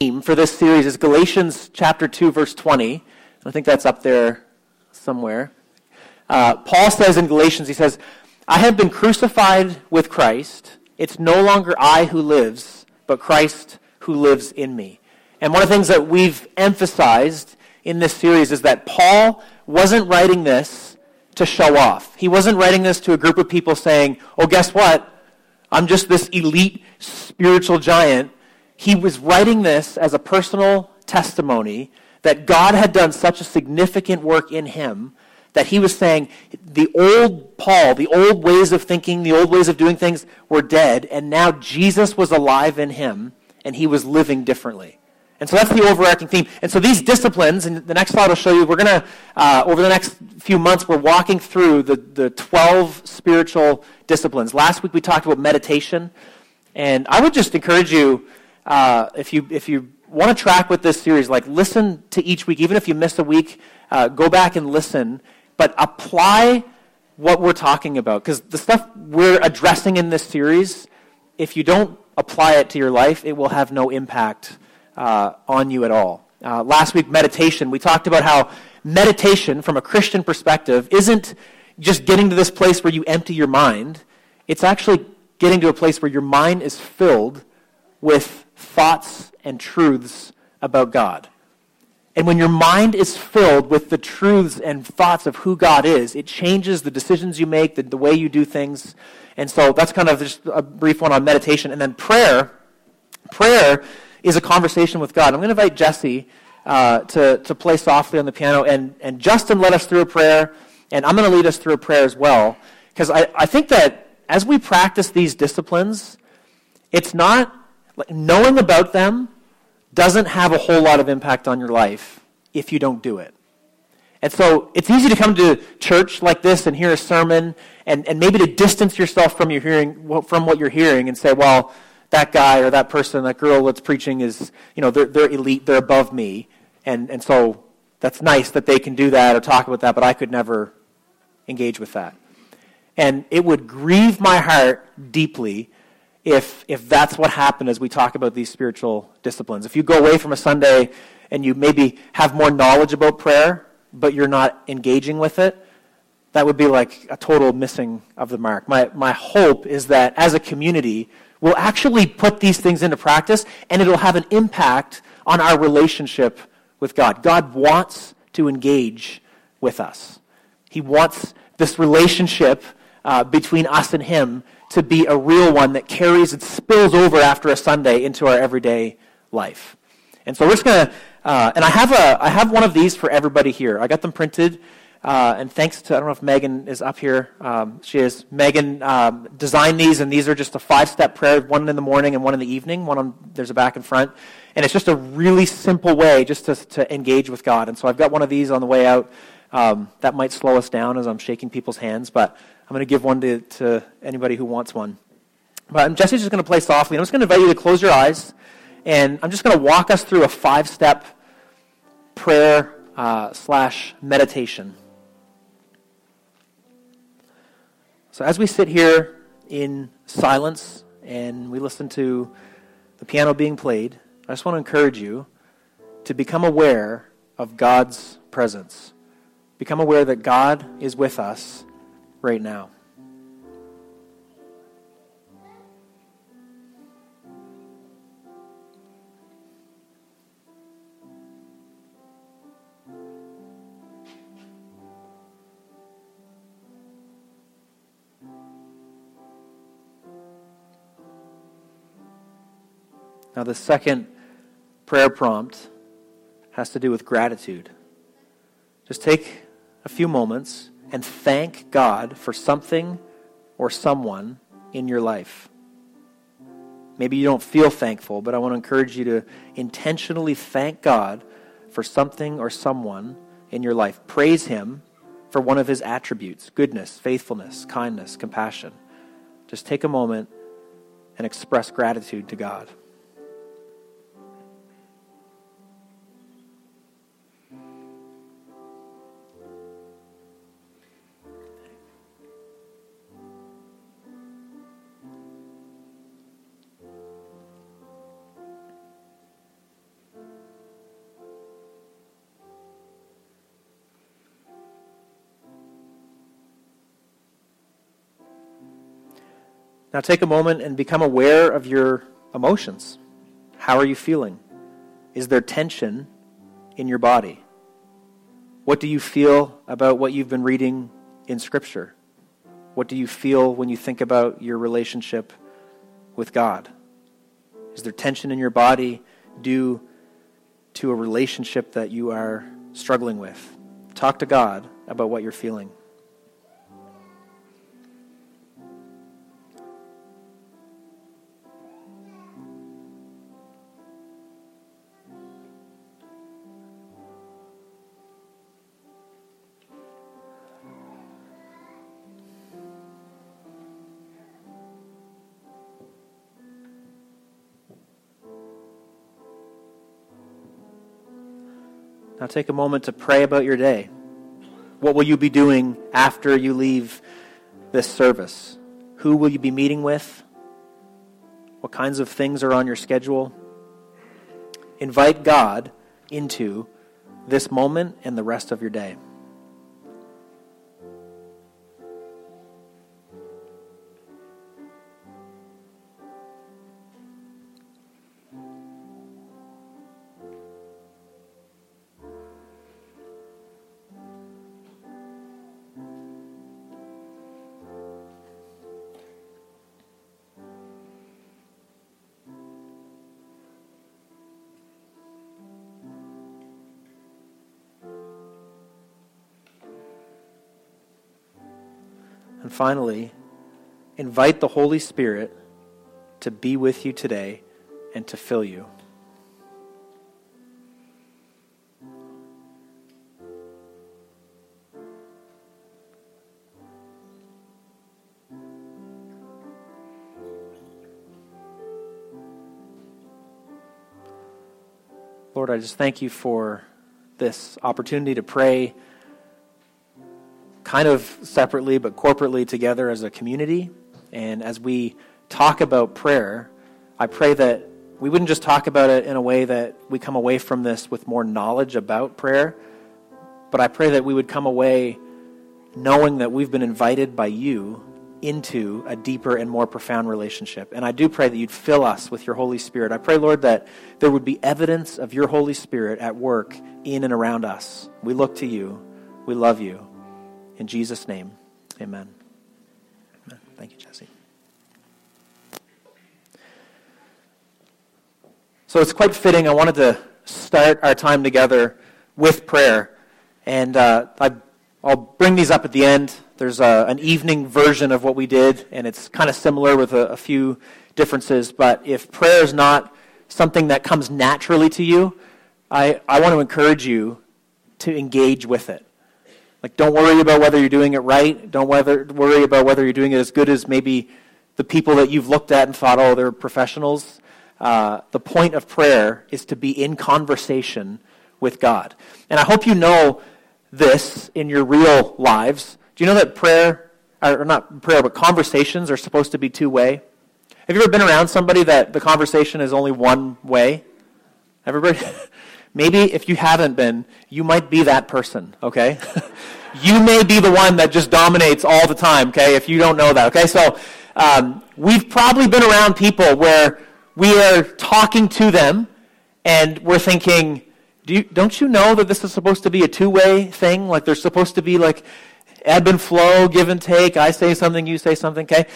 theme for this series is Galatians chapter 2, verse 20. I think that's up there somewhere. Uh, Paul says in Galatians, he says, I have been crucified with Christ. It's no longer I who lives, but Christ who lives in me. And one of the things that we've emphasized in this series is that Paul wasn't writing this to show off. He wasn't writing this to a group of people saying, oh, guess what? I'm just this elite spiritual giant he was writing this as a personal testimony that God had done such a significant work in him that he was saying the old Paul, the old ways of thinking, the old ways of doing things were dead, and now Jesus was alive in him, and he was living differently. And so that's the overarching theme. And so these disciplines, and the next slide will show you, we're going to, uh, over the next few months, we're walking through the, the 12 spiritual disciplines. Last week we talked about meditation, and I would just encourage you uh, if you if you want to track with this series, like listen to each week, even if you miss a week, uh, go back and listen, but apply what we're talking about because the stuff we're addressing in this series, if you don't apply it to your life, it will have no impact uh, on you at all. Uh, last week, meditation, we talked about how meditation, from a Christian perspective, isn't just getting to this place where you empty your mind. It's actually getting to a place where your mind is filled with thoughts and truths about God. And when your mind is filled with the truths and thoughts of who God is, it changes the decisions you make, the, the way you do things. And so that's kind of just a brief one on meditation. And then prayer. Prayer is a conversation with God. I'm going to invite Jesse uh, to, to play softly on the piano. And, and Justin led us through a prayer. And I'm going to lead us through a prayer as well. Because I, I think that as we practice these disciplines, it's not like, knowing about them doesn't have a whole lot of impact on your life if you don't do it. And so it's easy to come to church like this and hear a sermon and, and maybe to distance yourself from your hearing from what you're hearing and say, well, that guy or that person, that girl that's preaching is, you know, they're, they're elite, they're above me. And, and so that's nice that they can do that or talk about that, but I could never engage with that. And it would grieve my heart deeply if, if that's what happened as we talk about these spiritual disciplines. If you go away from a Sunday and you maybe have more knowledge about prayer, but you're not engaging with it, that would be like a total missing of the mark. My, my hope is that as a community, we'll actually put these things into practice and it'll have an impact on our relationship with God. God wants to engage with us. He wants this relationship uh, between us and Him to be a real one that carries and spills over after a Sunday into our everyday life. And so we're just going to, uh, and I have, a, I have one of these for everybody here. I got them printed. Uh, and thanks to, I don't know if Megan is up here. Um, she is. Megan um, designed these, and these are just a five step prayer one in the morning and one in the evening. One on, there's a back and front. And it's just a really simple way just to, to engage with God. And so I've got one of these on the way out. Um, that might slow us down as I'm shaking people's hands, but I'm going to give one to, to anybody who wants one. But Jesse's just going to play softly. I'm just going to invite you to close your eyes, and I'm just going to walk us through a five step prayer uh, slash meditation. So as we sit here in silence and we listen to the piano being played, I just want to encourage you to become aware of God's presence. Become aware that God is with us right now. Now, the second prayer prompt has to do with gratitude. Just take a few moments and thank God for something or someone in your life. Maybe you don't feel thankful, but I want to encourage you to intentionally thank God for something or someone in your life. Praise Him for one of His attributes goodness, faithfulness, kindness, compassion. Just take a moment and express gratitude to God. Now take a moment and become aware of your emotions. How are you feeling? Is there tension in your body? What do you feel about what you've been reading in Scripture? What do you feel when you think about your relationship with God? Is there tension in your body due to a relationship that you are struggling with? Talk to God about what you're feeling. Now take a moment to pray about your day. What will you be doing after you leave this service? Who will you be meeting with? What kinds of things are on your schedule? Invite God into this moment and the rest of your day. And finally, invite the Holy Spirit to be with you today and to fill you. Lord, I just thank you for this opportunity to pray kind of separately but corporately together as a community. And as we talk about prayer, I pray that we wouldn't just talk about it in a way that we come away from this with more knowledge about prayer, but I pray that we would come away knowing that we've been invited by you into a deeper and more profound relationship. And I do pray that you'd fill us with your Holy Spirit. I pray, Lord, that there would be evidence of your Holy Spirit at work in and around us. We look to you. We love you. In Jesus' name, amen. amen. Thank you, Jesse. So it's quite fitting. I wanted to start our time together with prayer. And uh, I, will bring these up at the end. There's a, an evening version of what we did, and it's kind of similar with a, a few differences. But if prayer is not something that comes naturally to you, I, I want to encourage you to engage with it. Like, don't worry about whether you're doing it right. Don't whether, worry about whether you're doing it as good as maybe the people that you've looked at and thought, oh, they're professionals. Uh, the point of prayer is to be in conversation with God. And I hope you know this in your real lives. Do you know that prayer, or not prayer, but conversations are supposed to be two way? Have you ever been around somebody that the conversation is only one way? Everybody? Maybe if you haven't been, you might be that person, okay? you may be the one that just dominates all the time, okay, if you don't know that, okay? So um, we've probably been around people where we are talking to them and we're thinking, Do you, don't you know that this is supposed to be a two way thing? Like there's supposed to be like ebb and flow, give and take. I say something, you say something, okay?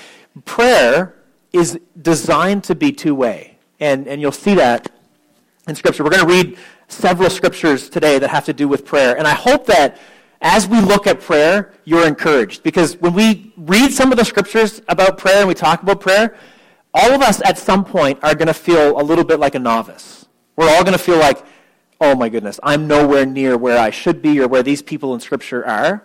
Prayer is designed to be two way. And, and you'll see that in Scripture. We're going to read several scriptures today that have to do with prayer. And I hope that as we look at prayer, you're encouraged. Because when we read some of the scriptures about prayer and we talk about prayer, all of us at some point are going to feel a little bit like a novice. We're all going to feel like, oh my goodness, I'm nowhere near where I should be or where these people in Scripture are.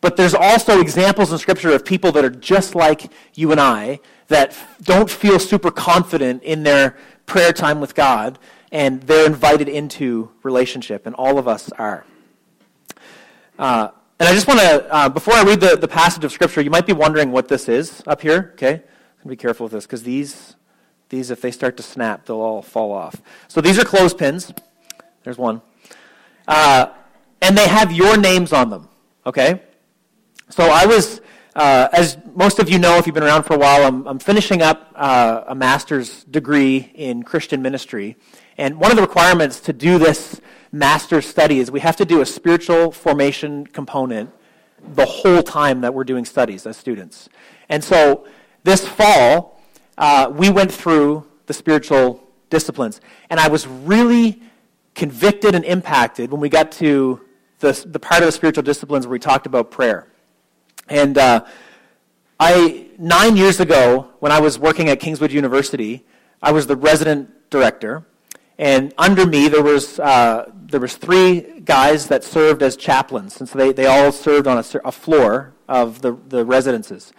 But there's also examples in Scripture of people that are just like you and I that don't feel super confident in their prayer time with God and they're invited into relationship, and all of us are. Uh, and I just want to, uh, before I read the, the passage of Scripture, you might be wondering what this is up here, okay? Be careful with this, because these, these, if they start to snap, they'll all fall off. So these are clothespins. There's one. Uh, and they have your names on them, okay? So I was uh, as most of you know, if you've been around for a while, I'm, I'm finishing up uh, a master's degree in Christian ministry. And one of the requirements to do this master's study is we have to do a spiritual formation component the whole time that we're doing studies as students. And so this fall, uh, we went through the spiritual disciplines. And I was really convicted and impacted when we got to the, the part of the spiritual disciplines where we talked about prayer. And uh, I, nine years ago, when I was working at Kingswood University, I was the resident director. And under me, there was, uh, there was three guys that served as chaplains. And so they, they all served on a, a floor of the, the residences.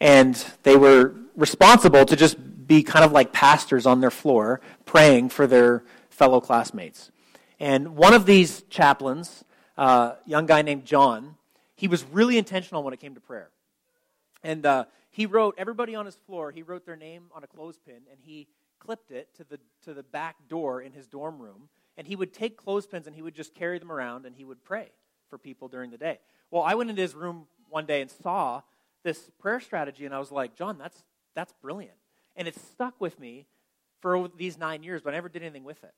And they were responsible to just be kind of like pastors on their floor, praying for their fellow classmates. And one of these chaplains, a uh, young guy named John, he was really intentional when it came to prayer. And uh, he wrote, everybody on his floor, he wrote their name on a clothespin, and he clipped it to the, to the back door in his dorm room. And he would take clothespins and he would just carry them around and he would pray for people during the day. Well, I went into his room one day and saw this prayer strategy, and I was like, John, that's, that's brilliant. And it stuck with me for these nine years, but I never did anything with it.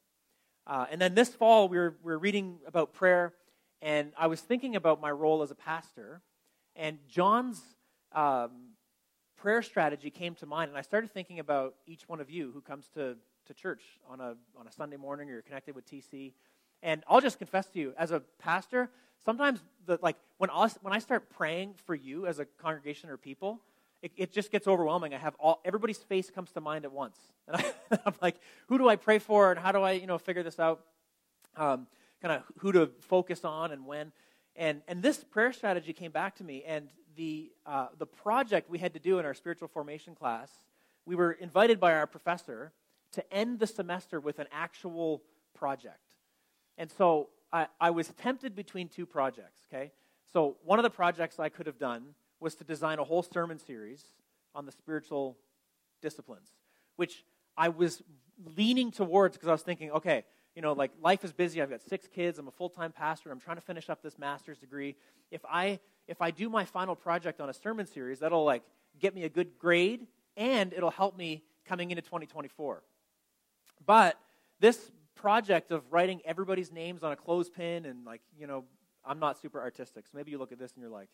Uh, and then this fall, we were, we were reading about prayer, and I was thinking about my role as a pastor, and John's um, prayer strategy came to mind, and I started thinking about each one of you who comes to, to church on a, on a Sunday morning or you're connected with TC. And I'll just confess to you, as a pastor, sometimes the, like when, us, when I start praying for you as a congregation or people, it, it, just gets overwhelming. I have all everybody's face comes to mind at once, and I, am like, who do I pray for, and how do I, you know, figure this out? Um, kind of who to focus on and when, and and this prayer strategy came back to me, and the uh, the project we had to do in our spiritual formation class, we were invited by our professor to end the semester with an actual project, and so I, I was tempted between two projects. Okay, so one of the projects I could have done was to design a whole sermon series on the spiritual disciplines, which I was leaning towards because I was thinking, okay, you know, like life is busy. I've got six kids. I'm a full time pastor. I'm trying to finish up this master's degree. If I if I do my final project on a sermon series, that'll like get me a good grade and it'll help me coming into 2024. But this project of writing everybody's names on a clothespin and like you know, I'm not super artistic. So maybe you look at this and you're like,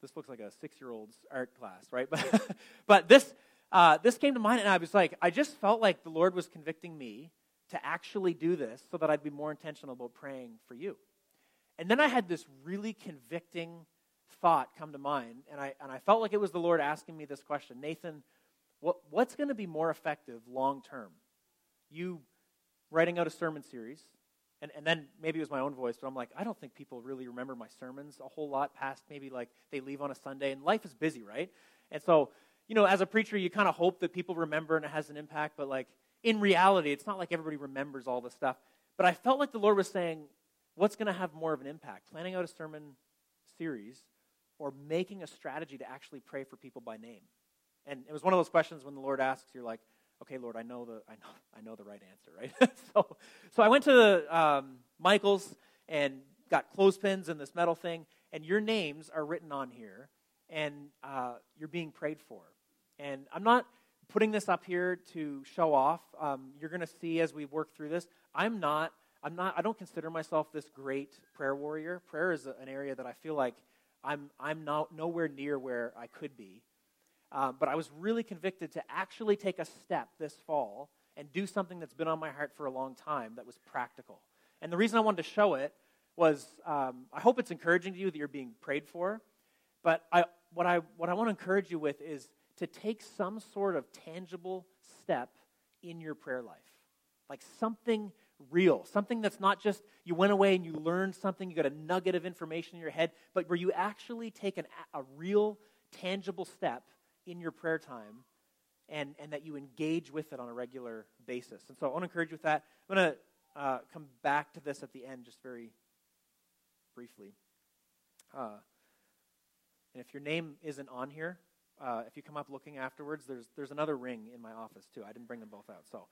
this looks like a six year old's art class, right? But, but this, uh, this came to mind, and I was like, I just felt like the Lord was convicting me to actually do this so that I'd be more intentional about praying for you. And then I had this really convicting thought come to mind, and I, and I felt like it was the Lord asking me this question Nathan, what, what's going to be more effective long term? You writing out a sermon series and, and then maybe it was my own voice, but I'm like, I don't think people really remember my sermons a whole lot past maybe like they leave on a Sunday, and life is busy, right? And so, you know, as a preacher, you kind of hope that people remember and it has an impact, but like in reality, it's not like everybody remembers all this stuff. But I felt like the Lord was saying, what's going to have more of an impact? Planning out a sermon series or making a strategy to actually pray for people by name? And it was one of those questions when the Lord asks, you're like, okay, Lord, I know the, I know, I know the right answer, right? so, so I went to the, um, Michael's and got clothespins and this metal thing, and your names are written on here, and uh, you're being prayed for. And I'm not putting this up here to show off. Um, you're going to see as we work through this. I'm not. I'm not. I don't consider myself this great prayer warrior. Prayer is an area that I feel like I'm. I'm not nowhere near where I could be. Uh, but I was really convicted to actually take a step this fall and do something that's been on my heart for a long time that was practical. And the reason I wanted to show it was um, I hope it's encouraging to you that you're being prayed for. But I, what, I, what I want to encourage you with is to take some sort of tangible step in your prayer life. Like something real, something that's not just you went away and you learned something, you got a nugget of information in your head, but where you actually take an, a real, tangible step in your prayer time and, and that you engage with it on a regular basis. And so I want to encourage you with that. I'm going to uh, come back to this at the end just very briefly. Uh, and if your name isn't on here, uh, if you come up looking afterwards, there's, there's another ring in my office too. I didn't bring them both out, so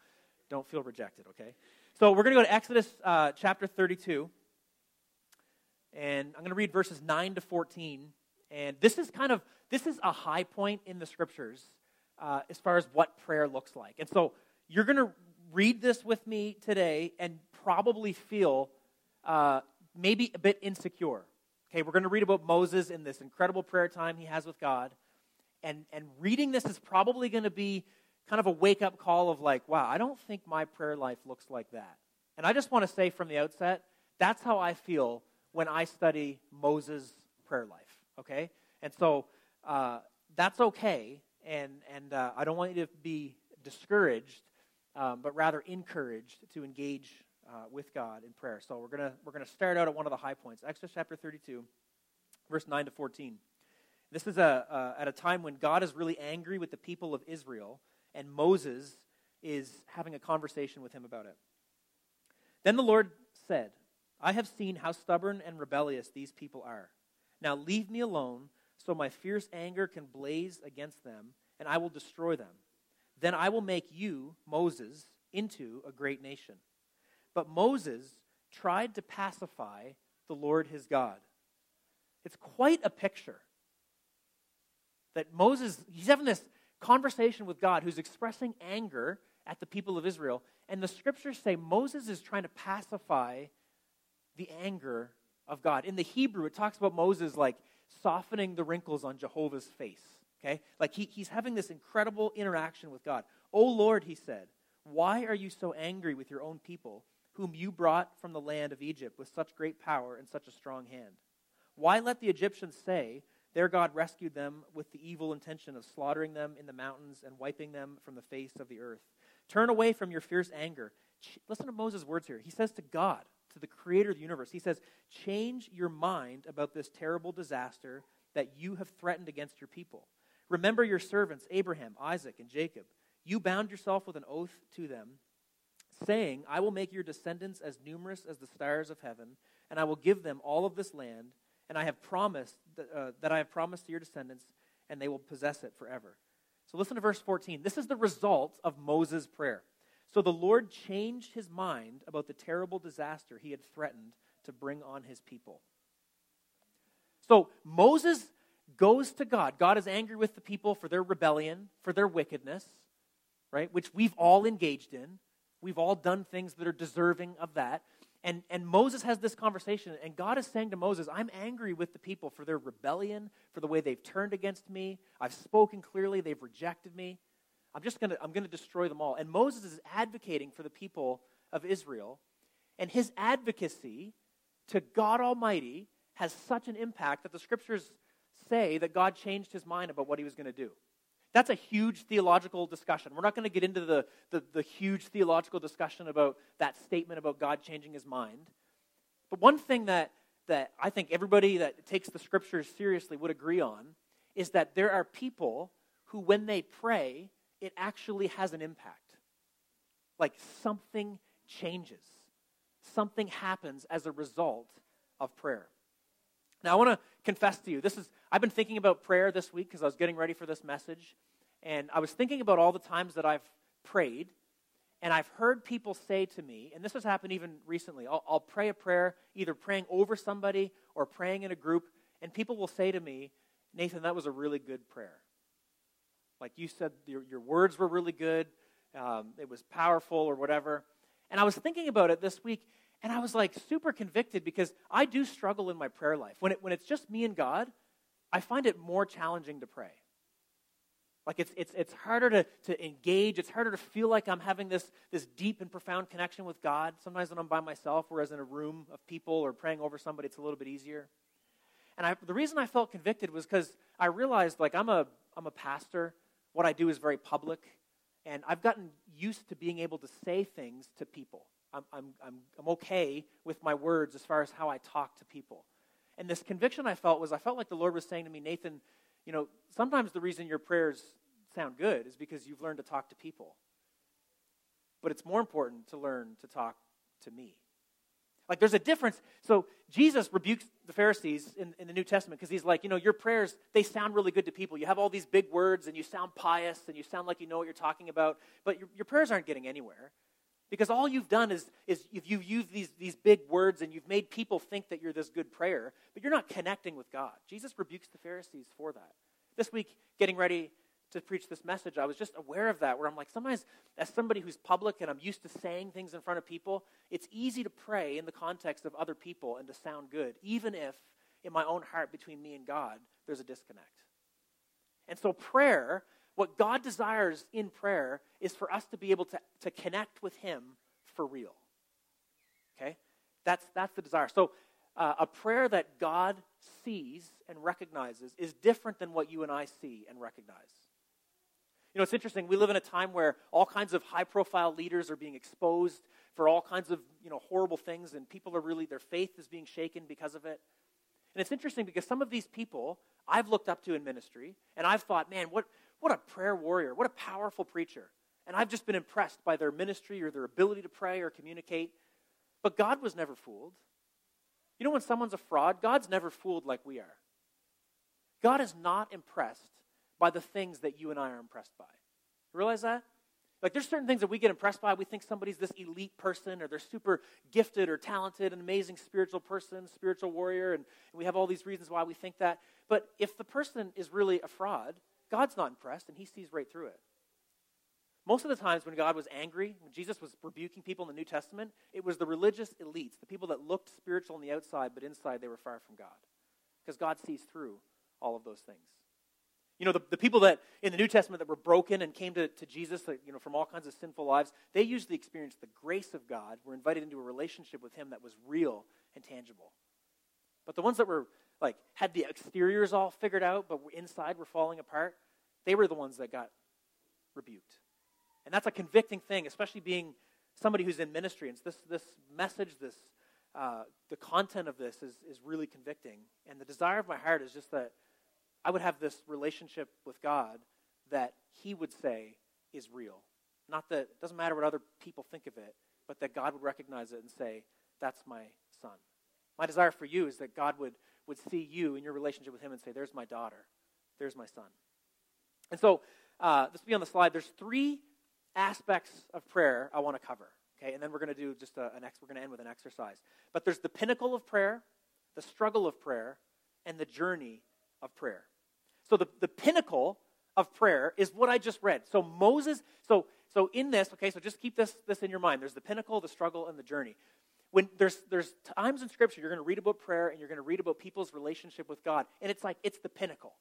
don't feel rejected, okay? So we're going to go to Exodus uh, chapter 32. And I'm going to read verses 9 to 14. And this is kind of this is a high point in the scriptures uh, as far as what prayer looks like. And so you're going to read this with me today and probably feel uh, maybe a bit insecure. Okay, we're going to read about Moses in this incredible prayer time he has with God. And, and reading this is probably going to be kind of a wake up call of like, wow, I don't think my prayer life looks like that. And I just want to say from the outset, that's how I feel when I study Moses' prayer life. Okay? And so uh, that's okay. And, and uh, I don't want you to be discouraged, um, but rather encouraged to engage uh, with God in prayer. So we're going we're gonna start out at one of the high points Exodus chapter 32, verse 9 to 14. This is a, at a time when God is really angry with the people of Israel and Moses is having a conversation with him about it. Then the Lord said, I have seen how stubborn and rebellious these people are. Now leave me alone, so my fierce anger can blaze against them, and I will destroy them. Then I will make you, Moses, into a great nation. But Moses tried to pacify the Lord his God. It's quite a picture that Moses, he's having this conversation with God who's expressing anger at the people of Israel. And the scriptures say Moses is trying to pacify the anger of God. In the Hebrew, it talks about Moses like softening the wrinkles on Jehovah's face. Okay? Like he, he's having this incredible interaction with God. Oh Lord, he said, why are you so angry with your own people, whom you brought from the land of Egypt with such great power and such a strong hand? Why let the Egyptians say, there, God rescued them with the evil intention of slaughtering them in the mountains and wiping them from the face of the earth. Turn away from your fierce anger. Listen to Moses' words here. He says to God, to the creator of the universe, he says, Change your mind about this terrible disaster that you have threatened against your people. Remember your servants, Abraham, Isaac, and Jacob. You bound yourself with an oath to them, saying, I will make your descendants as numerous as the stars of heaven, and I will give them all of this land and I have promised that, uh, that I have promised to your descendants, and they will possess it forever. So listen to verse 14. This is the result of Moses' prayer. So the Lord changed his mind about the terrible disaster he had threatened to bring on his people. So Moses goes to God. God is angry with the people for their rebellion, for their wickedness, right? Which we've all engaged in. We've all done things that are deserving of that. And, and Moses has this conversation, and God is saying to Moses, I'm angry with the people for their rebellion, for the way they've turned against me. I've spoken clearly, they've rejected me. I'm just going to I'm going to destroy them all. And Moses is advocating for the people of Israel, and his advocacy to God Almighty has such an impact that the scriptures say that God changed his mind about what he was going to do. That's a huge theological discussion. We're not going to get into the, the, the, huge theological discussion about that statement about God changing his mind. But one thing that, that I think everybody that takes the scriptures seriously would agree on is that there are people who, when they pray, it actually has an impact. Like something changes, something happens as a result of prayer. Now, I want to confess to you, this is, I've been thinking about prayer this week because I was getting ready for this message. And I was thinking about all the times that I've prayed. And I've heard people say to me, and this has happened even recently, I'll, I'll pray a prayer, either praying over somebody or praying in a group. And people will say to me, Nathan, that was a really good prayer. Like you said, your, your words were really good, um, it was powerful or whatever. And I was thinking about it this week, and I was like super convicted because I do struggle in my prayer life. When, it, when it's just me and God, I find it more challenging to pray. Like it's, it's, it's harder to, to engage. It's harder to feel like I'm having this, this deep and profound connection with God. Sometimes when I'm by myself, whereas in a room of people or praying over somebody, it's a little bit easier. And I, the reason I felt convicted was because I realized like I'm a, I'm a pastor. What I do is very public. And I've gotten used to being able to say things to people. I'm, I'm, I'm, okay with my words as far as how I talk to people. And this conviction I felt was I felt like the Lord was saying to me, Nathan, you know, sometimes the reason your prayers sound good is because you've learned to talk to people. But it's more important to learn to talk to me. Like there's a difference. So Jesus rebukes the Pharisees in, in the New Testament because he's like, you know, your prayers, they sound really good to people. You have all these big words and you sound pious and you sound like you know what you're talking about, but your, your prayers aren't getting anywhere. Because all you've done is, is if you've used these, these big words and you've made people think that you're this good prayer, but you're not connecting with God. Jesus rebukes the Pharisees for that. this week, getting ready to preach this message, I was just aware of that, where I'm like, sometimes as somebody who's public and I'm used to saying things in front of people, it's easy to pray in the context of other people and to sound good, even if in my own heart between me and God, there's a disconnect. And so, prayer, what God desires in prayer, is for us to be able to, to connect with Him for real. Okay? That's, that's the desire. So, uh, a prayer that God sees and recognizes is different than what you and I see and recognize. You know, it's interesting. We live in a time where all kinds of high profile leaders are being exposed for all kinds of, you know, horrible things, and people are really, their faith is being shaken because of it. And it's interesting because some of these people I've looked up to in ministry, and I've thought, man, what, what a prayer warrior, what a powerful preacher. And I've just been impressed by their ministry or their ability to pray or communicate. But God was never fooled. You know, when someone's a fraud, God's never fooled like we are. God is not impressed by the things that you and I are impressed by. You realize that? Like, there's certain things that we get impressed by. We think somebody's this elite person, or they're super gifted or talented, an amazing spiritual person, spiritual warrior, and, and we have all these reasons why we think that. But if the person is really a fraud, God's not impressed, and He sees right through it. Most of the times when God was angry, when Jesus was rebuking people in the New Testament, it was the religious elites, the people that looked spiritual on the outside, but inside they were far from God. Because God sees through all of those things. You know, the, the people that in the New Testament that were broken and came to, to Jesus, you know, from all kinds of sinful lives, they usually experienced the grace of God, were invited into a relationship with Him that was real and tangible. But the ones that were, like, had the exteriors all figured out, but inside were falling apart, they were the ones that got rebuked. And that's a convicting thing, especially being somebody who's in ministry. And this, this message, this, uh, the content of this is, is really convicting. And the desire of my heart is just that I would have this relationship with God that He would say is real. Not that it doesn't matter what other people think of it, but that God would recognize it and say, That's my son. My desire for you is that God would, would see you in your relationship with Him and say, There's my daughter. There's my son. And so, uh, this will be on the slide. There's three aspects of prayer I want to cover. Okay, and then we're going to do just a, an ex, we're going to end with an exercise. But there's the pinnacle of prayer, the struggle of prayer, and the journey of prayer. So the, the pinnacle of prayer is what I just read. So Moses, so so in this, okay, so just keep this this in your mind. There's the pinnacle, the struggle, and the journey. When there's there's times in Scripture you're going to read about prayer and you're going to read about people's relationship with God, and it's like it's the pinnacle.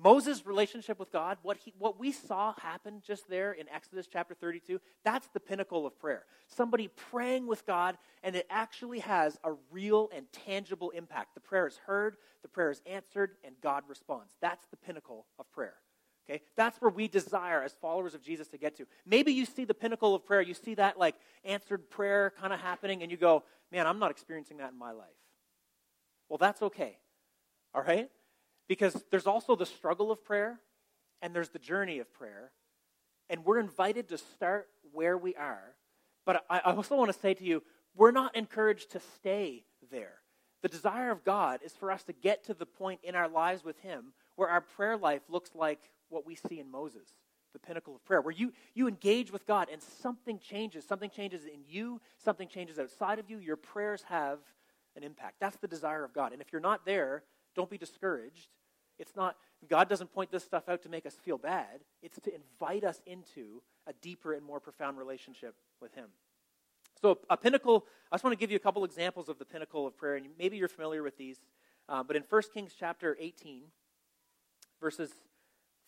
Moses' relationship with God, what, he, what we saw happen just there in Exodus chapter 32, that's the pinnacle of prayer. Somebody praying with God, and it actually has a real and tangible impact. The prayer is heard, the prayer is answered, and God responds. That's the pinnacle of prayer. Okay? That's where we desire as followers of Jesus to get to. Maybe you see the pinnacle of prayer, you see that like answered prayer kind of happening, and you go, man, I'm not experiencing that in my life. Well, that's okay. All right? Because there's also the struggle of prayer and there's the journey of prayer. And we're invited to start where we are. But I also want to say to you, we're not encouraged to stay there. The desire of God is for us to get to the point in our lives with Him where our prayer life looks like what we see in Moses, the pinnacle of prayer, where you, you engage with God and something changes. Something changes in you, something changes outside of you. Your prayers have an impact. That's the desire of God. And if you're not there, don't be discouraged. It's not, God doesn't point this stuff out to make us feel bad. It's to invite us into a deeper and more profound relationship with Him. So, a pinnacle, I just want to give you a couple examples of the pinnacle of prayer, and maybe you're familiar with these. Uh, but in 1 Kings chapter 18, verses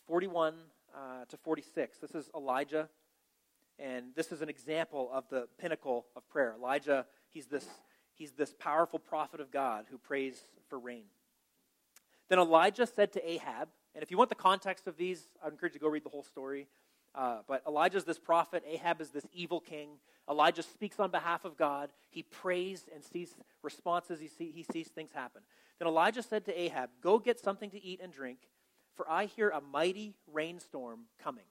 41 uh, to 46, this is Elijah, and this is an example of the pinnacle of prayer. Elijah, he's this, he's this powerful prophet of God who prays for rain. Then Elijah said to Ahab, and if you want the context of these, I encourage you to go read the whole story. Uh, but Elijah is this prophet, Ahab is this evil king. Elijah speaks on behalf of God. He prays and sees responses, he, see, he sees things happen. Then Elijah said to Ahab, Go get something to eat and drink, for I hear a mighty rainstorm coming.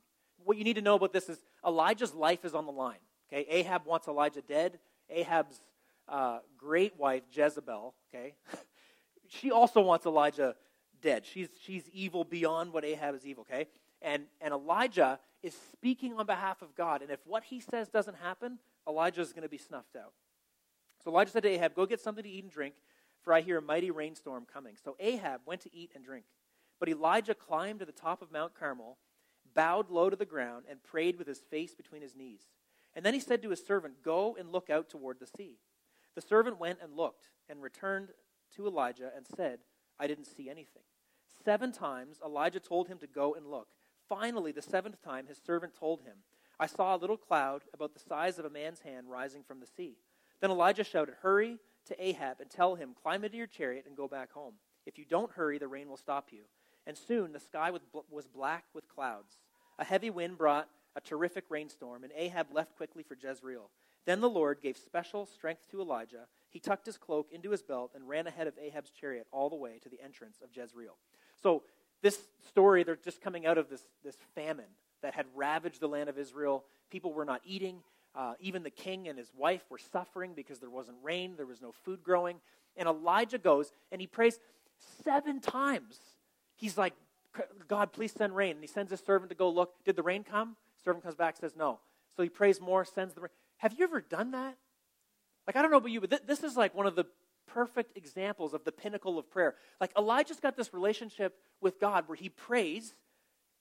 What you need to know about this is Elijah's life is on the line. Okay, Ahab wants Elijah dead. Ahab's uh, great wife, Jezebel, okay, she also wants Elijah dead. She's, she's evil beyond what Ahab is evil, okay? And, and Elijah is speaking on behalf of God. And if what he says doesn't happen, Elijah is going to be snuffed out. So Elijah said to Ahab, Go get something to eat and drink, for I hear a mighty rainstorm coming. So Ahab went to eat and drink. But Elijah climbed to the top of Mount Carmel, bowed low to the ground, and prayed with his face between his knees. And then he said to his servant, Go and look out toward the sea. The servant went and looked, and returned to Elijah and said, I didn't see anything. Seven times Elijah told him to go and look. Finally, the seventh time, his servant told him, I saw a little cloud about the size of a man's hand rising from the sea. Then Elijah shouted, Hurry to Ahab and tell him, Climb into your chariot and go back home. If you don't hurry, the rain will stop you. And soon the sky was black with clouds. A heavy wind brought a terrific rainstorm, and Ahab left quickly for Jezreel. Then the Lord gave special strength to Elijah. He tucked his cloak into his belt and ran ahead of Ahab's chariot all the way to the entrance of Jezreel. So, this story, they're just coming out of this, this famine that had ravaged the land of Israel. People were not eating. Uh, even the king and his wife were suffering because there wasn't rain, there was no food growing. And Elijah goes and he prays seven times. He's like, God, please send rain. And he sends his servant to go look. Did the rain come? Servant comes back, says no. So he prays more, sends the rain. Have you ever done that? Like, I don't know about you, but th- this is like one of the perfect examples of the pinnacle of prayer. Like, Elijah's got this relationship with God where he prays,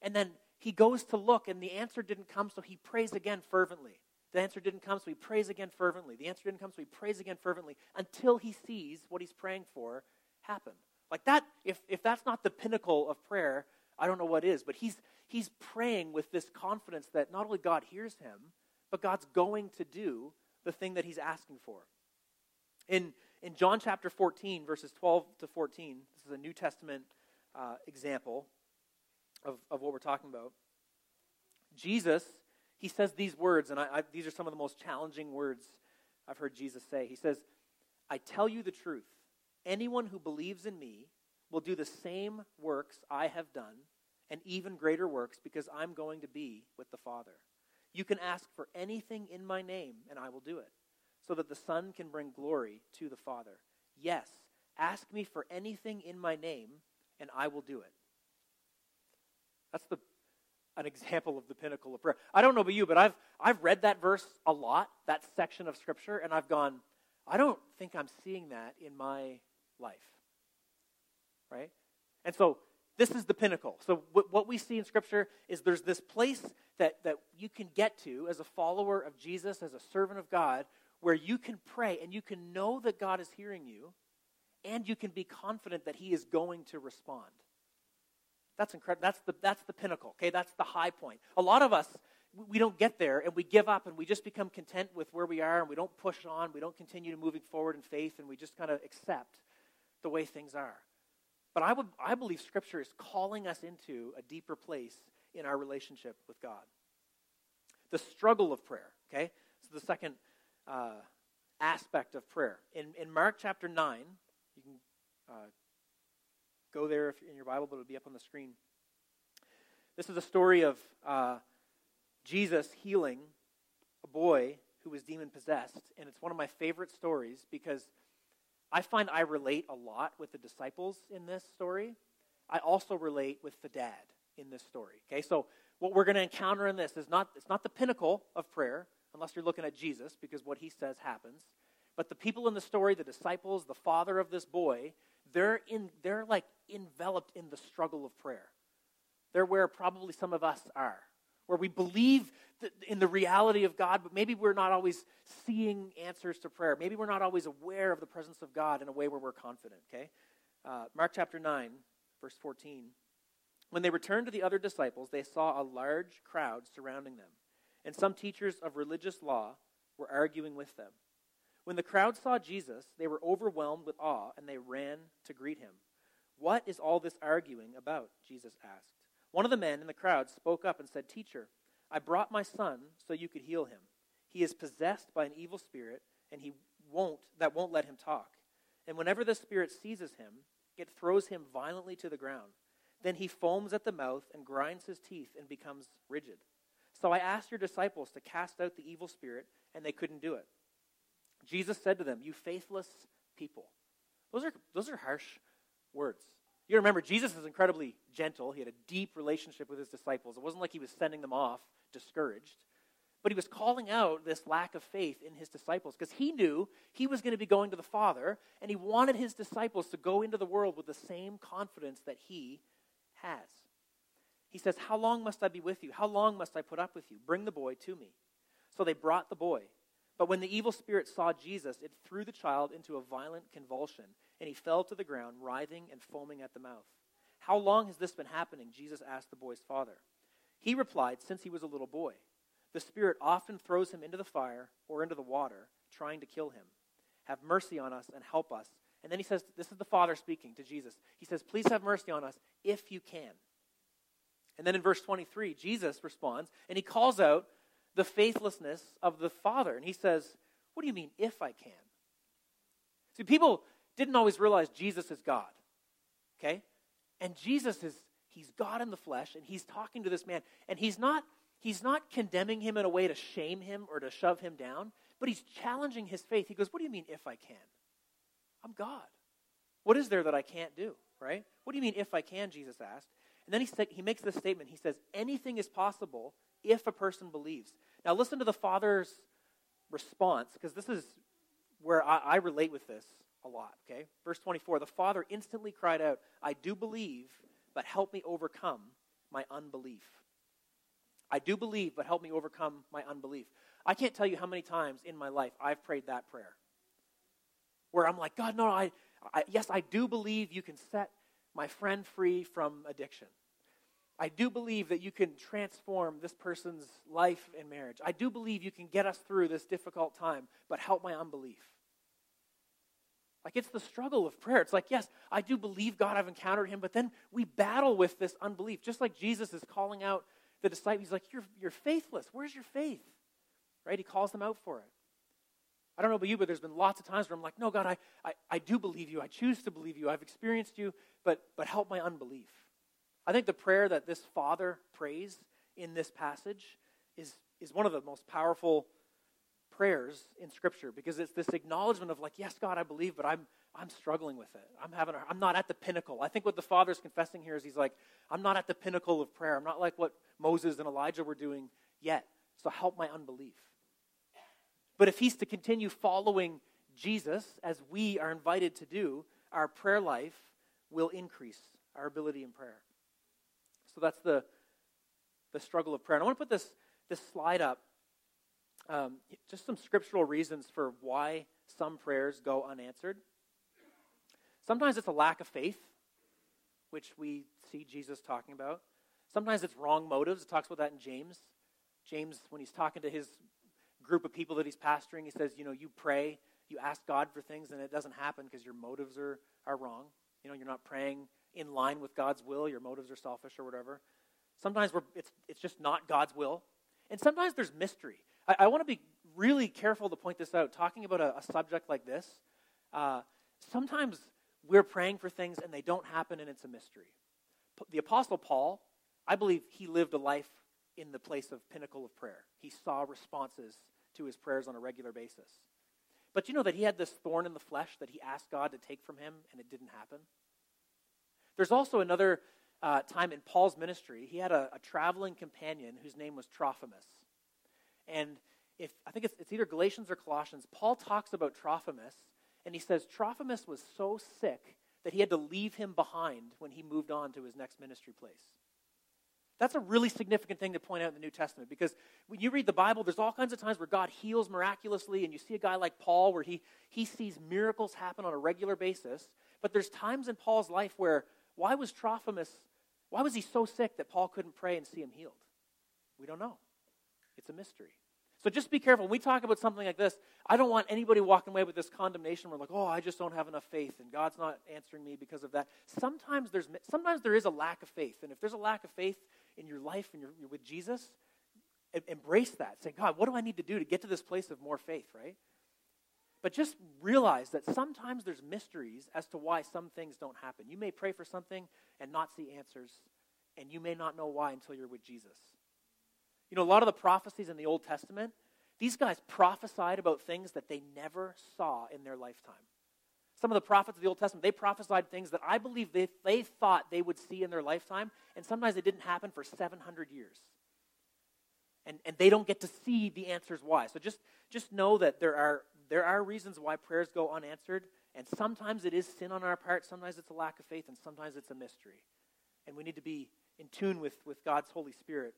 and then he goes to look, and the answer didn't come, so he prays again fervently. The answer didn't come, so he prays again fervently. The answer didn't come, so he prays again fervently until he sees what he's praying for happen. Like that, if, if that's not the pinnacle of prayer, I don't know what is. But he's, he's praying with this confidence that not only God hears him, but God's going to do the thing that he's asking for. In, in John chapter 14, verses 12 to 14, this is a New Testament uh, example of, of what we're talking about. Jesus, he says these words, and I, I, these are some of the most challenging words I've heard Jesus say. He says, I tell you the truth. Anyone who believes in me will do the same works I have done, and even greater works, because I'm going to be with the Father. You can ask for anything in my name, and I will do it, so that the Son can bring glory to the Father. Yes, ask me for anything in my name, and I will do it. That's the an example of the pinnacle of prayer. I don't know about you, but I've I've read that verse a lot, that section of scripture, and I've gone, I don't think I'm seeing that in my life. Right? And so this is the pinnacle. So, what we see in Scripture is there's this place that, that you can get to as a follower of Jesus, as a servant of God, where you can pray and you can know that God is hearing you, and you can be confident that He is going to respond. That's incredible. That's the, that's the pinnacle, okay? That's the high point. A lot of us, we don't get there and we give up and we just become content with where we are and we don't push on. We don't continue to moving forward in faith and we just kind of accept the way things are. But I, would, I believe Scripture is calling us into a deeper place in our relationship with God. The struggle of prayer, okay? So the second uh, aspect of prayer. In, in Mark chapter 9, you can uh, go there in your Bible, but it'll be up on the screen. This is a story of uh, Jesus healing a boy who was demon possessed. And it's one of my favorite stories because I find I relate a lot with the disciples in this story. I also relate with the dad in this story. Okay, so what we're going to encounter in this is not it's not the pinnacle of prayer, unless you're looking at Jesus, because what he says happens. But the people in the story, the disciples, the father of this boy, they're in they're like enveloped in the struggle of prayer. They're where probably some of us are where we believe in the reality of God, but maybe we're not always seeing answers to prayer. Maybe we're not always aware of the presence of God in a way where we're confident, okay? Uh, Mark chapter 9, verse 14. When they returned to the other disciples, they saw a large crowd surrounding them, and some teachers of religious law were arguing with them. When the crowd saw Jesus, they were overwhelmed with awe, and they ran to greet him. What is all this arguing about? Jesus asked. One of the men in the crowd spoke up and said, Teacher, I brought my son so you could heal him. He is possessed by an evil spirit, and he won't that won't let him talk. And whenever the spirit seizes him, it throws him violently to the ground. Then he foams at the mouth and grinds his teeth and becomes rigid. So I asked your disciples to cast out the evil spirit, and they couldn't do it. Jesus said to them, You faithless people. Those are, those are harsh words. You remember, Jesus is incredibly gentle. He had a deep relationship with his disciples. It wasn't like he was sending them off discouraged, but he was calling out this lack of faith in his disciples because he knew he was going to be going to the Father, and he wanted his disciples to go into the world with the same confidence that he has. He says, How long must I be with you? How long must I put up with you? Bring the boy to me. So they brought the boy. But when the evil spirit saw Jesus, it threw the child into a violent convulsion, and he fell to the ground, writhing and foaming at the mouth. How long has this been happening? Jesus asked the boy's father. He replied, Since he was a little boy. The spirit often throws him into the fire or into the water, trying to kill him. Have mercy on us and help us. And then he says, This is the father speaking to Jesus. He says, Please have mercy on us if you can. And then in verse 23, Jesus responds and he calls out the faithlessness of the Father. And he says, What do you mean, if I can? See, people didn't always realize Jesus is God. Okay? And Jesus is, he's God in the flesh, and he's talking to this man. And he's not, he's not condemning him in a way to shame him or to shove him down, but he's challenging his faith. He goes, What do you mean, if I can? I'm God. What is there that I can't do? Right? What do you mean, if I can? Jesus asked. And then he, he makes this statement. He says, Anything is possible if a person believes. Now, listen to the Father's response, because this is where I, I relate with this a lot, okay? Verse 24 The Father instantly cried out, I do believe, but help me overcome my unbelief. I do believe, but help me overcome my unbelief. I can't tell you how many times in my life I've prayed that prayer. Where I'm like, God, no, I, I yes, I do believe you can set my friend free from addiction. I do believe that you can transform this person's life and marriage. I do believe you can get us through this difficult time, but help my unbelief. Like it's the struggle of prayer. It's like, yes, I do believe God, I've encountered him, but then we battle with this unbelief. Just like Jesus is calling out the disciples, he's like, You're, you're faithless. Where's your faith? Right? He calls them out for it. I don't know about you, but there's been lots of times where I'm like, no, God, I, I, I do believe you. I choose to believe you. I've experienced you, but, but help my unbelief. I think the prayer that this father prays in this passage is, is one of the most powerful prayers in Scripture because it's this acknowledgement of like, yes, God, I believe, but I'm I'm struggling with it. I'm having a, I'm not at the pinnacle. I think what the father's confessing here is he's like, I'm not at the pinnacle of prayer. I'm not like what Moses and Elijah were doing yet. So help my unbelief. But if he's to continue following Jesus as we are invited to do, our prayer life will increase our ability in prayer. So that's the the struggle of prayer. And I want to put this this slide up um, just some scriptural reasons for why some prayers go unanswered. Sometimes it's a lack of faith, which we see Jesus talking about. Sometimes it's wrong motives. It talks about that in James. James, when he's talking to his group of people that he's pastoring, he says, you know, you pray, you ask God for things, and it doesn't happen because your motives are, are wrong. You know, you're not praying in line with God's will, your motives are selfish or whatever. Sometimes we're, it's, it's just not God's will. And sometimes there's mystery. I, I want to be really careful to point this out. Talking about a, a subject like this, uh, sometimes we're praying for things and they don't happen and it's a mystery. The Apostle Paul, I believe he lived a life in the place of pinnacle of prayer. He saw responses to his prayers on a regular basis. But you know that he had this thorn in the flesh that he asked God to take from him and it didn't happen? There's also another uh, time in Paul's ministry, he had a, a traveling companion whose name was Trophimus. And if I think it's, it's either Galatians or Colossians, Paul talks about Trophimus, and he says Trophimus was so sick that he had to leave him behind when he moved on to his next ministry place. That's a really significant thing to point out in the New Testament because when you read the Bible, there's all kinds of times where God heals miraculously, and you see a guy like Paul where he, he sees miracles happen on a regular basis. But there's times in Paul's life where why was Trophimus, why was he so sick that Paul couldn't pray and see him healed? We don't know. It's a mystery. So just be careful. When we talk about something like this, I don't want anybody walking away with this condemnation. We're like, oh, I just don't have enough faith, and God's not answering me because of that. Sometimes there's sometimes there is a lack of faith, and if there's a lack of faith in your life and you're, you're with Jesus, embrace that. Say, God, what do I need to do to get to this place of more faith? Right? But just realize that sometimes there's mysteries as to why some things don't happen. You may pray for something and not see answers, and you may not know why until you're with Jesus. You know, a lot of the prophecies in the Old Testament, these guys prophesied about things that they never saw in their lifetime. Some of the prophets of the Old Testament, they prophesied things that I believe they, they thought they would see in their lifetime, and sometimes it didn't happen for 700 years. And, and they don't get to see the answers why. So just, just know that there are, there are reasons why prayers go unanswered, and sometimes it is sin on our part, sometimes it's a lack of faith, and sometimes it's a mystery. And we need to be in tune with, with God's Holy Spirit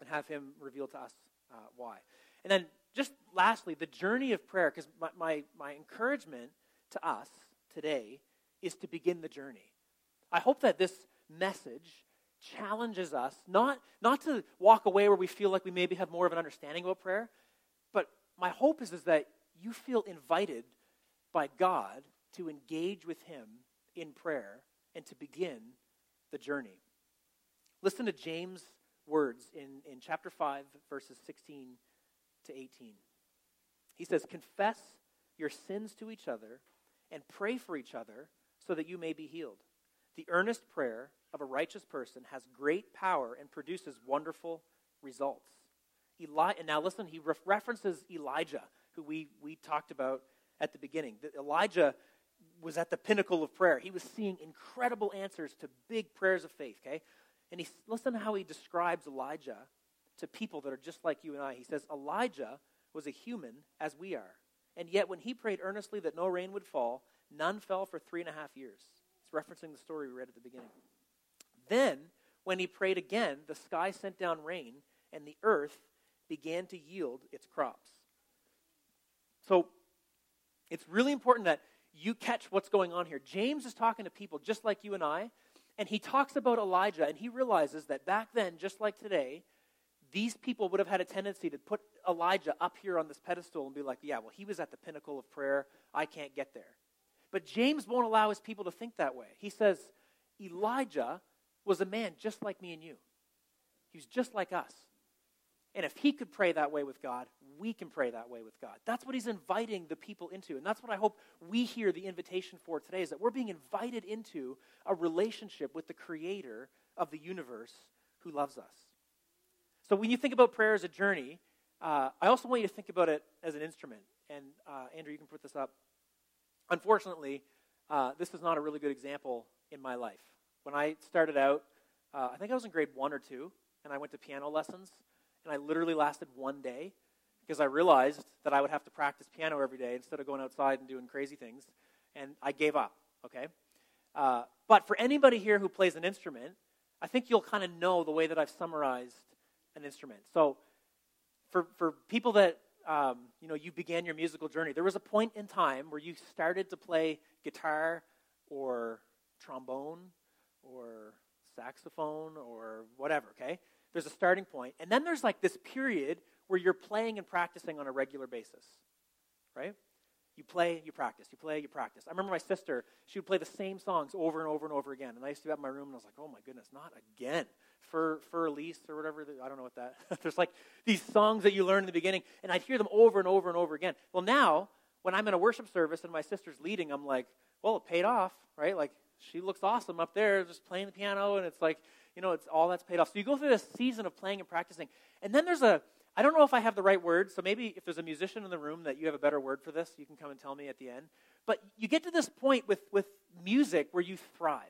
and have Him reveal to us uh, why. And then, just lastly, the journey of prayer, because my, my, my encouragement to us today is to begin the journey. I hope that this message challenges us not, not to walk away where we feel like we maybe have more of an understanding about prayer, but my hope is, is that you feel invited by God to engage with Him in prayer and to begin the journey. Listen to James' words in, in chapter 5, verses 16 to 18. He says, Confess your sins to each other and pray for each other so that you may be healed. The earnest prayer of a righteous person has great power and produces wonderful results. Eli- and now listen, he re- references Elijah, who we, we talked about at the beginning. Elijah was at the pinnacle of prayer. He was seeing incredible answers to big prayers of faith, okay? And he, listen to how he describes Elijah to people that are just like you and I. He says, Elijah was a human as we are. And yet, when he prayed earnestly that no rain would fall, none fell for three and a half years. It's referencing the story we read at the beginning. Then, when he prayed again, the sky sent down rain, and the earth began to yield its crops. So, it's really important that you catch what's going on here. James is talking to people just like you and I, and he talks about Elijah, and he realizes that back then, just like today, these people would have had a tendency to put Elijah up here on this pedestal and be like, yeah, well, he was at the pinnacle of prayer. I can't get there. But James won't allow his people to think that way. He says, Elijah was a man just like me and you. He was just like us. And if he could pray that way with God, we can pray that way with God. That's what he's inviting the people into. And that's what I hope we hear the invitation for today is that we're being invited into a relationship with the creator of the universe who loves us. So when you think about prayer as a journey, uh, I also want you to think about it as an instrument. And uh, Andrew, you can put this up. Unfortunately, uh, this is not a really good example in my life. When I started out, uh, I think I was in grade one or two, and I went to piano lessons, and I literally lasted one day because I realized that I would have to practice piano every day instead of going outside and doing crazy things, and I gave up, okay? Uh, but for anybody here who plays an instrument, I think you'll kind of know the way that I've summarized an instrument. So, for, for people that um, you know you began your musical journey, there was a point in time where you started to play guitar or trombone or saxophone or whatever. Okay, there's a starting point, and then there's like this period where you're playing and practicing on a regular basis, right? You play, you practice, you play, you practice. I remember my sister, she would play the same songs over and over and over again. And I used to be at my room and I was like, oh my goodness, not again. For, Für Elise or whatever, I don't know what that. There's like these songs that you learn in the beginning, and I'd hear them over and over and over again. Well, now, when I'm in a worship service and my sister's leading, I'm like, well, it paid off, right? Like, she looks awesome up there just playing the piano, and it's like, you know, it's all that's paid off. So you go through this season of playing and practicing. And then there's a, I don't know if I have the right word, so maybe if there's a musician in the room that you have a better word for this, you can come and tell me at the end. But you get to this point with, with music where you thrive,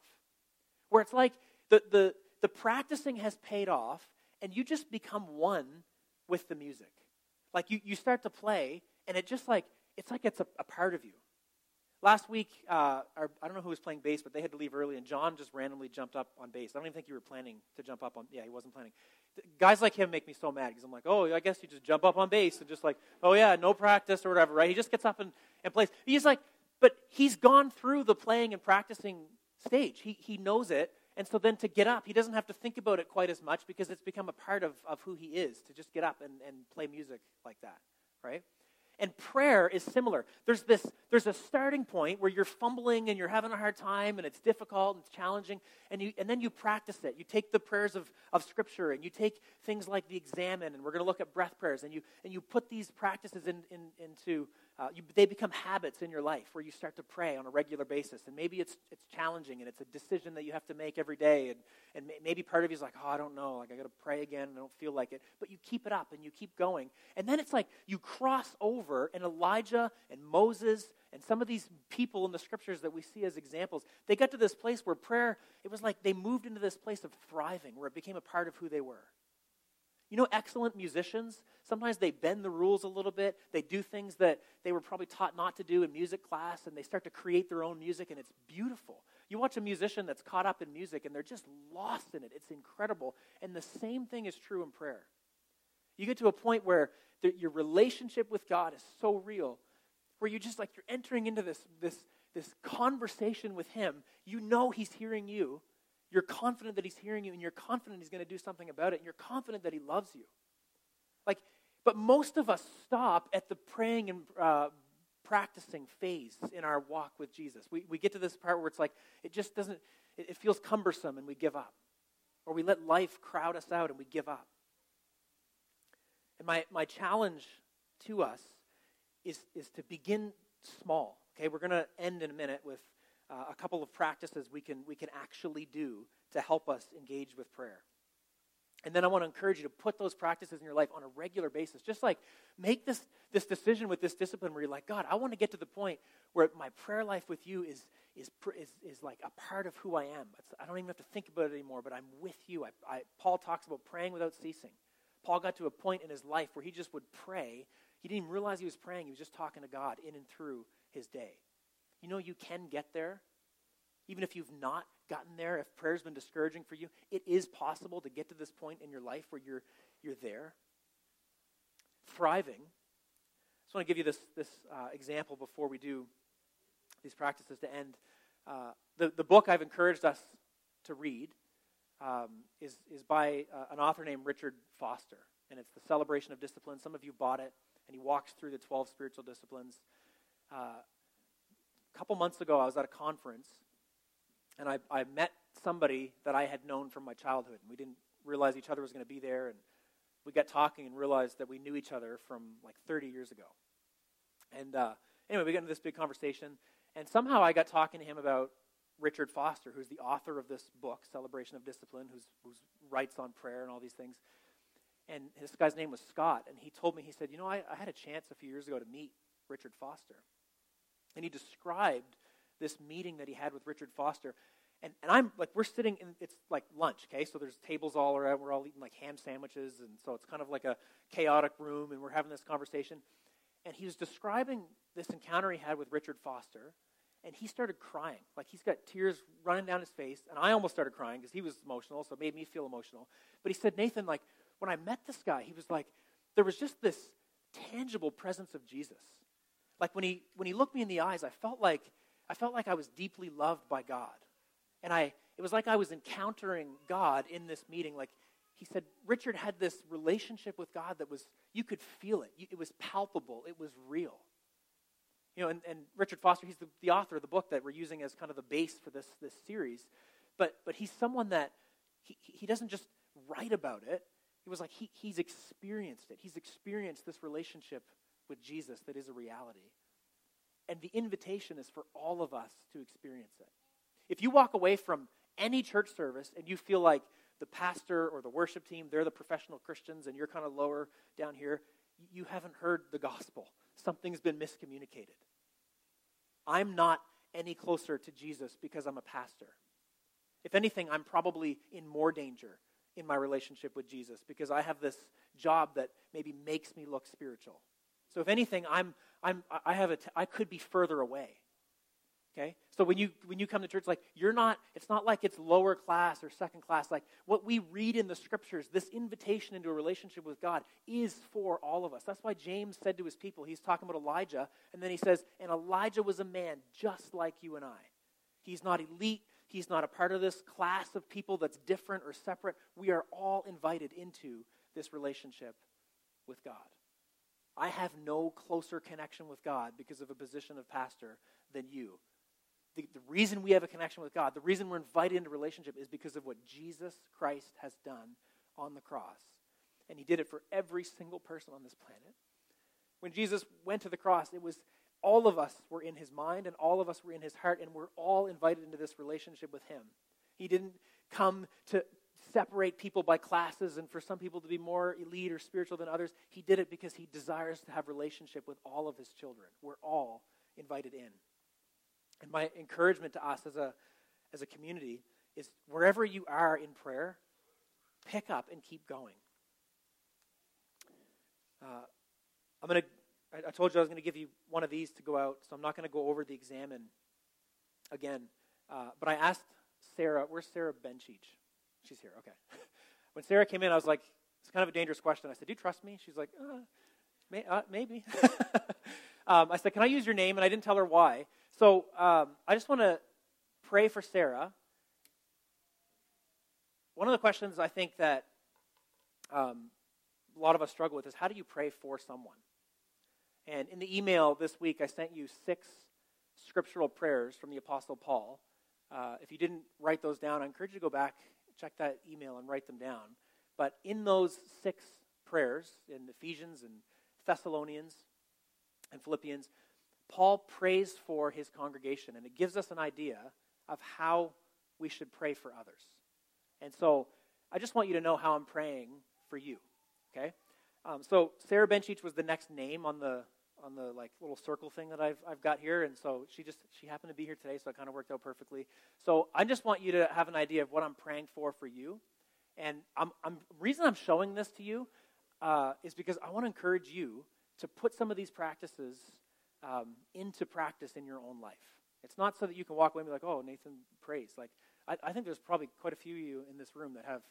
where it's like the, the, the practicing has paid off, and you just become one with the music. Like you, you start to play, and it just like, it's like it's a, a part of you. Last week, uh, our, I don't know who was playing bass, but they had to leave early, and John just randomly jumped up on bass. I don't even think you were planning to jump up on. Yeah, he wasn't planning guys like him make me so mad because I'm like, oh, I guess you just jump up on bass and just like, oh yeah, no practice or whatever, right? He just gets up and, and plays. He's like, but he's gone through the playing and practicing stage. He, he knows it. And so then to get up, he doesn't have to think about it quite as much because it's become a part of, of who he is to just get up and, and play music like that, right? And prayer is similar. There's this there's a starting point where you're fumbling and you're having a hard time and it's difficult and it's challenging and you and then you practice it. You take the prayers of, of scripture and you take things like the examen and we're going to look at breath prayers and you and you put these practices in, in into uh, you, they become habits in your life where you start to pray on a regular basis. And maybe it's, it's challenging and it's a decision that you have to make every day. And, and maybe part of you is like, oh, I don't know. Like, I got to pray again I don't feel like it. But you keep it up and you keep going. And then it's like you cross over, and Elijah and Moses and some of these people in the scriptures that we see as examples, they got to this place where prayer, it was like they moved into this place of thriving, where it became a part of who they were. You know, excellent musicians, sometimes they bend the rules a little bit. They do things that they were probably taught not to do in music class, and they start to create their own music, and it's beautiful. You watch a musician that's caught up in music, and they're just lost in it. It's incredible. And the same thing is true in prayer. You get to a point where the, your relationship with God is so real, where you just like you're entering into this, this, this conversation with Him. You know He's hearing you you're confident that He's hearing you, and you're confident He's going to do something about it, and you're confident that He loves you. Like, but most of us stop at the praying and uh, practicing phase in our walk with Jesus. We, we get to this part where it's like, it just doesn't, it, it feels cumbersome, and we give up. Or we let life crowd us out, and we give up. And my, my challenge to us is, is to begin small. Okay, we're going to end in a minute with uh, a couple of practices we can, we can actually do to help us engage with prayer. And then I want to encourage you to put those practices in your life on a regular basis. Just like make this, this decision with this discipline where you're like, God, I want to get to the point where my prayer life with you is, is, is, is like a part of who I am. It's, I don't even have to think about it anymore, but I'm with you. I, I, Paul talks about praying without ceasing. Paul got to a point in his life where he just would pray. He didn't even realize he was praying, he was just talking to God in and through his day. You know, you can get there. Even if you've not gotten there, if prayer's been discouraging for you, it is possible to get to this point in your life where you're, you're there. Thriving. I just want to give you this, this uh, example before we do these practices to end. Uh, the, the book I've encouraged us to read um, is, is by uh, an author named Richard Foster, and it's The Celebration of Discipline. Some of you bought it, and he walks through the 12 spiritual disciplines. Uh, couple months ago, I was at a conference, and I, I met somebody that I had known from my childhood. And we didn't realize each other was going to be there. And we got talking and realized that we knew each other from like 30 years ago. And uh, anyway, we got into this big conversation. And somehow I got talking to him about Richard Foster, who's the author of this book, Celebration of Discipline, who's, who's writes on prayer and all these things. And this guy's name was Scott. And he told me, he said, You know, I, I had a chance a few years ago to meet Richard Foster. And he described this meeting that he had with Richard Foster. And, and I'm like, we're sitting in, it's like lunch, okay? So there's tables all around. We're all eating like ham sandwiches. And so it's kind of like a chaotic room. And we're having this conversation. And he was describing this encounter he had with Richard Foster. And he started crying. Like he's got tears running down his face. And I almost started crying because he was emotional. So it made me feel emotional. But he said, Nathan, like, when I met this guy, he was like, there was just this tangible presence of Jesus. Like when he when he looked me in the eyes, I felt like I felt like I was deeply loved by God. And I, it was like I was encountering God in this meeting. Like he said, Richard had this relationship with God that was, you could feel it. It was palpable. It was real. You know, and, and Richard Foster, he's the, the author of the book that we're using as kind of the base for this, this series. But, but he's someone that he, he doesn't just write about it. It was like he, he's experienced it. He's experienced this relationship with Jesus that is a reality. And the invitation is for all of us to experience it. If you walk away from any church service and you feel like the pastor or the worship team, they're the professional Christians and you're kind of lower down here, you haven't heard the gospel. Something's been miscommunicated. I'm not any closer to Jesus because I'm a pastor. If anything, I'm probably in more danger in my relationship with Jesus because I have this job that maybe makes me look spiritual. So if anything, I'm, I'm, I, have a t- I could be further away. Okay? So when you, when you come to church, like, you're not, it's not like it's lower class or second class. Like, what we read in the scriptures, this invitation into a relationship with God is for all of us. That's why James said to his people, he's talking about Elijah, and then he says, and Elijah was a man just like you and I. He's not elite. He's not a part of this class of people that's different or separate. We are all invited into this relationship with God. I have no closer connection with God because of a position of pastor than you. The, the reason we have a connection with God, the reason we're invited into relationship is because of what Jesus Christ has done on the cross. And he did it for every single person on this planet. When Jesus went to the cross, it was all of us were in his mind and all of us were in his heart, and we're all invited into this relationship with him. He didn't come to, separate people by classes and for some people to be more elite or spiritual than others. He did it because he desires to have relationship with all of his children. We're all invited in. And my encouragement to us as a, as a community is wherever you are in prayer, pick up and keep going. Uh, I'm going to, I told you I was going to give you one of these to go out, so I'm not going to go over the examen again. Uh, but I asked Sarah, where's Sarah Benchich? She's here, okay. when Sarah came in, I was like, it's kind of a dangerous question. I said, do you trust me? She's like, uh, may, uh, maybe. um, I said, can I use your name? And I didn't tell her why. So um, I just want to pray for Sarah. One of the questions I think that um, a lot of us struggle with is how do you pray for someone? And in the email this week, I sent you six scriptural prayers from the Apostle Paul. Uh, if you didn't write those down, I encourage you to go back, check that email, and write them down. But in those six prayers, in Ephesians and Thessalonians and Philippians, Paul prays for his congregation, and it gives us an idea of how we should pray for others. And so I just want you to know how I'm praying for you. Okay? Um, so Sarah Benchich was the next name on the on the like little circle thing that I've I've got here, and so she just she happened to be here today, so it kind of worked out perfectly. So I just want you to have an idea of what I'm praying for for you, and I'm I'm reason I'm showing this to you uh, is because I want to encourage you to put some of these practices um, into practice in your own life. It's not so that you can walk away and be like, oh, Nathan prays. Like I, I think there's probably quite a few of you in this room that have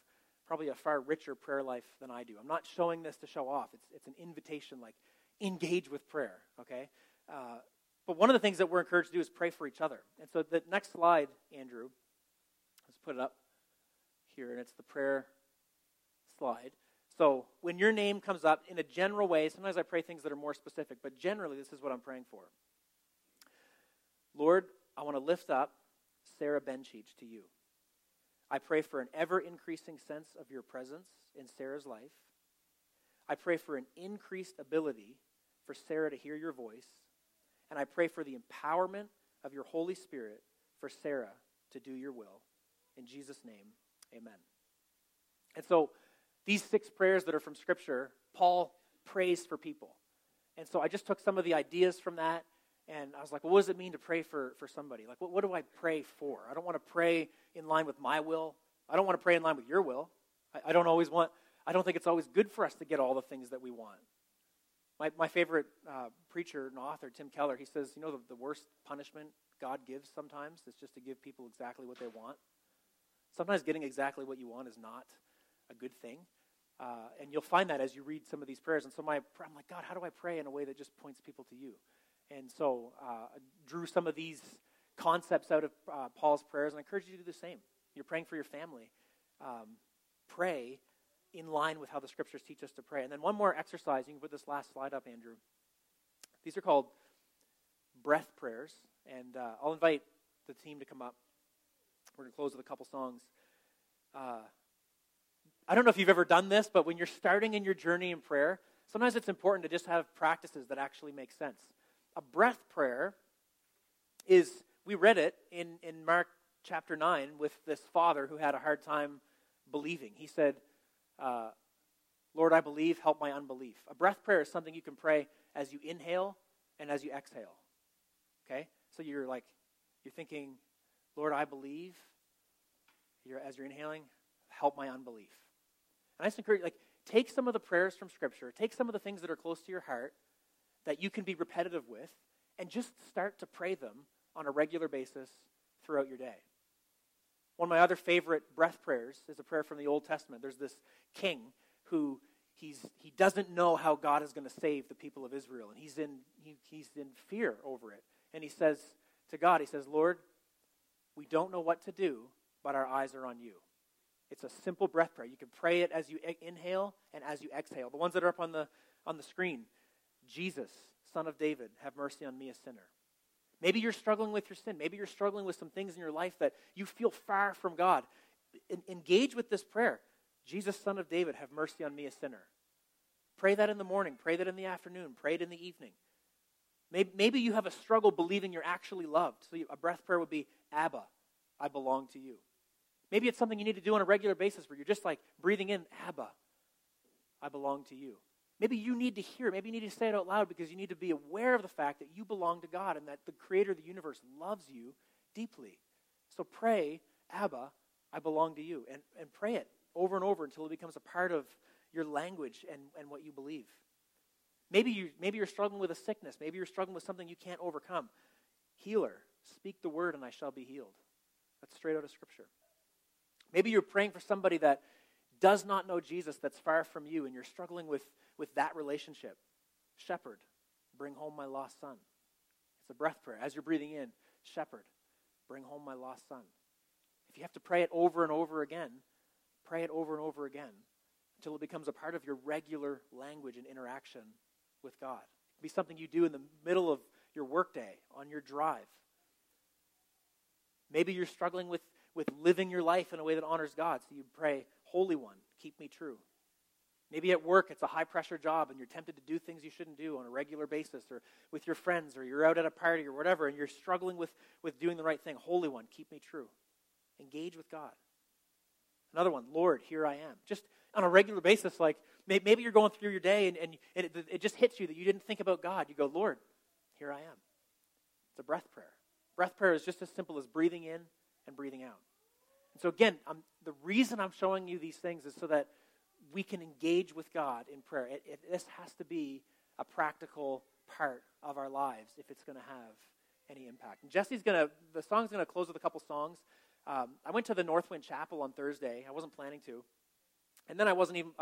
probably a far richer prayer life than I do. I'm not showing this to show off. It's, it's an invitation, like, engage with prayer, okay? Uh, but one of the things that we're encouraged to do is pray for each other. And so the next slide, Andrew, let's put it up here, and it's the prayer slide. So when your name comes up in a general way, sometimes I pray things that are more specific, but generally this is what I'm praying for. Lord, I want to lift up Sarah Benchich to you. I pray for an ever increasing sense of your presence in Sarah's life. I pray for an increased ability for Sarah to hear your voice. And I pray for the empowerment of your Holy Spirit for Sarah to do your will. In Jesus' name, amen. And so, these six prayers that are from Scripture, Paul prays for people. And so, I just took some of the ideas from that and I was like, well, what does it mean to pray for, for somebody? Like, what, what do I pray for? I don't want to pray in line with my will. I don't want to pray in line with your will. I, I don't always want, I don't think it's always good for us to get all the things that we want. My, my favorite uh, preacher and author, Tim Keller, he says, you know, the, the worst punishment God gives sometimes is just to give people exactly what they want. Sometimes getting exactly what you want is not a good thing. Uh, and you'll find that as you read some of these prayers. And so my, I'm like, God, how do I pray in a way that just points people to you? And so uh, drew some of these concepts out of uh, Paul's prayers, and I encourage you to do the same. You're praying for your family. Um, pray in line with how the scriptures teach us to pray. And then one more exercise. You can put this last slide up, Andrew. These are called breath prayers, and uh, I'll invite the team to come up. We're going to close with a couple songs. Uh, I don't know if you've ever done this, but when you're starting in your journey in prayer, sometimes it's important to just have practices that actually make sense a breath prayer is, we read it in, in Mark chapter 9 with this father who had a hard time believing. He said, uh, Lord, I believe, help my unbelief. A breath prayer is something you can pray as you inhale and as you exhale. Okay? So you're like, you're thinking, Lord, I believe. You're, as you're inhaling, help my unbelief. And I just encourage you, like, take some of the prayers from Scripture, take some of the things that are close to your heart, that you can be repetitive with and just start to pray them on a regular basis throughout your day. One of my other favorite breath prayers is a prayer from the Old Testament. There's this king who he's, he doesn't know how God is going to save the people of Israel, and he's in, he, he's in fear over it. And he says to God, he says, Lord, we don't know what to do, but our eyes are on you. It's a simple breath prayer. You can pray it as you inhale and as you exhale. The ones that are up on the, on the screen, Jesus, son of David, have mercy on me, a sinner. Maybe you're struggling with your sin. Maybe you're struggling with some things in your life that you feel far from God. engage with this prayer Jesus, son of David, have mercy on me, a sinner. Pray that in the morning. Pray that in the afternoon. Pray it in the evening. Maybe, maybe you have a struggle believing you're actually loved. So a breath prayer would be Abba, I belong to you. Maybe it's something you need to do on a regular basis where you're just like breathing in, Abba, I belong to you. Maybe you need to hear, maybe you need to say it out loud because you need to be aware of the fact that you belong to God and that the creator of the universe loves you deeply. So pray, Abba, I belong to you. And, and pray it over and over until it becomes a part of your language and, and what you believe. Maybe, you, maybe you're struggling with a sickness. Maybe you're struggling with something you can't overcome. Healer, speak the word and I shall be healed. That's straight out of Scripture. Maybe you're praying for somebody that does not know Jesus, that's far from you, and you're struggling with, with that relationship. Shepherd, bring home my lost son. It's a breath prayer. As you're breathing in, Shepherd, bring home my lost son. If you have to pray it over and over again, pray it over and over again until it becomes a part of your regular language and interaction with God. It can be something you do in the middle of your workday, on your drive. Maybe you're struggling with, with living your life in a way that honors God, so you pray, Holy One, keep me true. Maybe at work it's a high pressure job and you're tempted to do things you shouldn't do on a regular basis or with your friends or you're out at a party or whatever and you're struggling with, with doing the right thing. Holy One, keep me true. Engage with God. Another one, Lord, here I am. Just on a regular basis, like maybe you're going through your day and, and it, it just hits you that you didn't think about God. You go, Lord, here I am. It's a breath prayer. Breath prayer is just as simple as breathing in and breathing out. And so, again, I'm, the reason I'm showing you these things is so that we can engage with God in prayer. It, it, this has to be a practical part of our lives if it's going to have any impact. And Jesse's going to, the song's going to close with a couple songs. Um, I went to the Northwind Chapel on Thursday. I wasn't planning to. And then I wasn't even,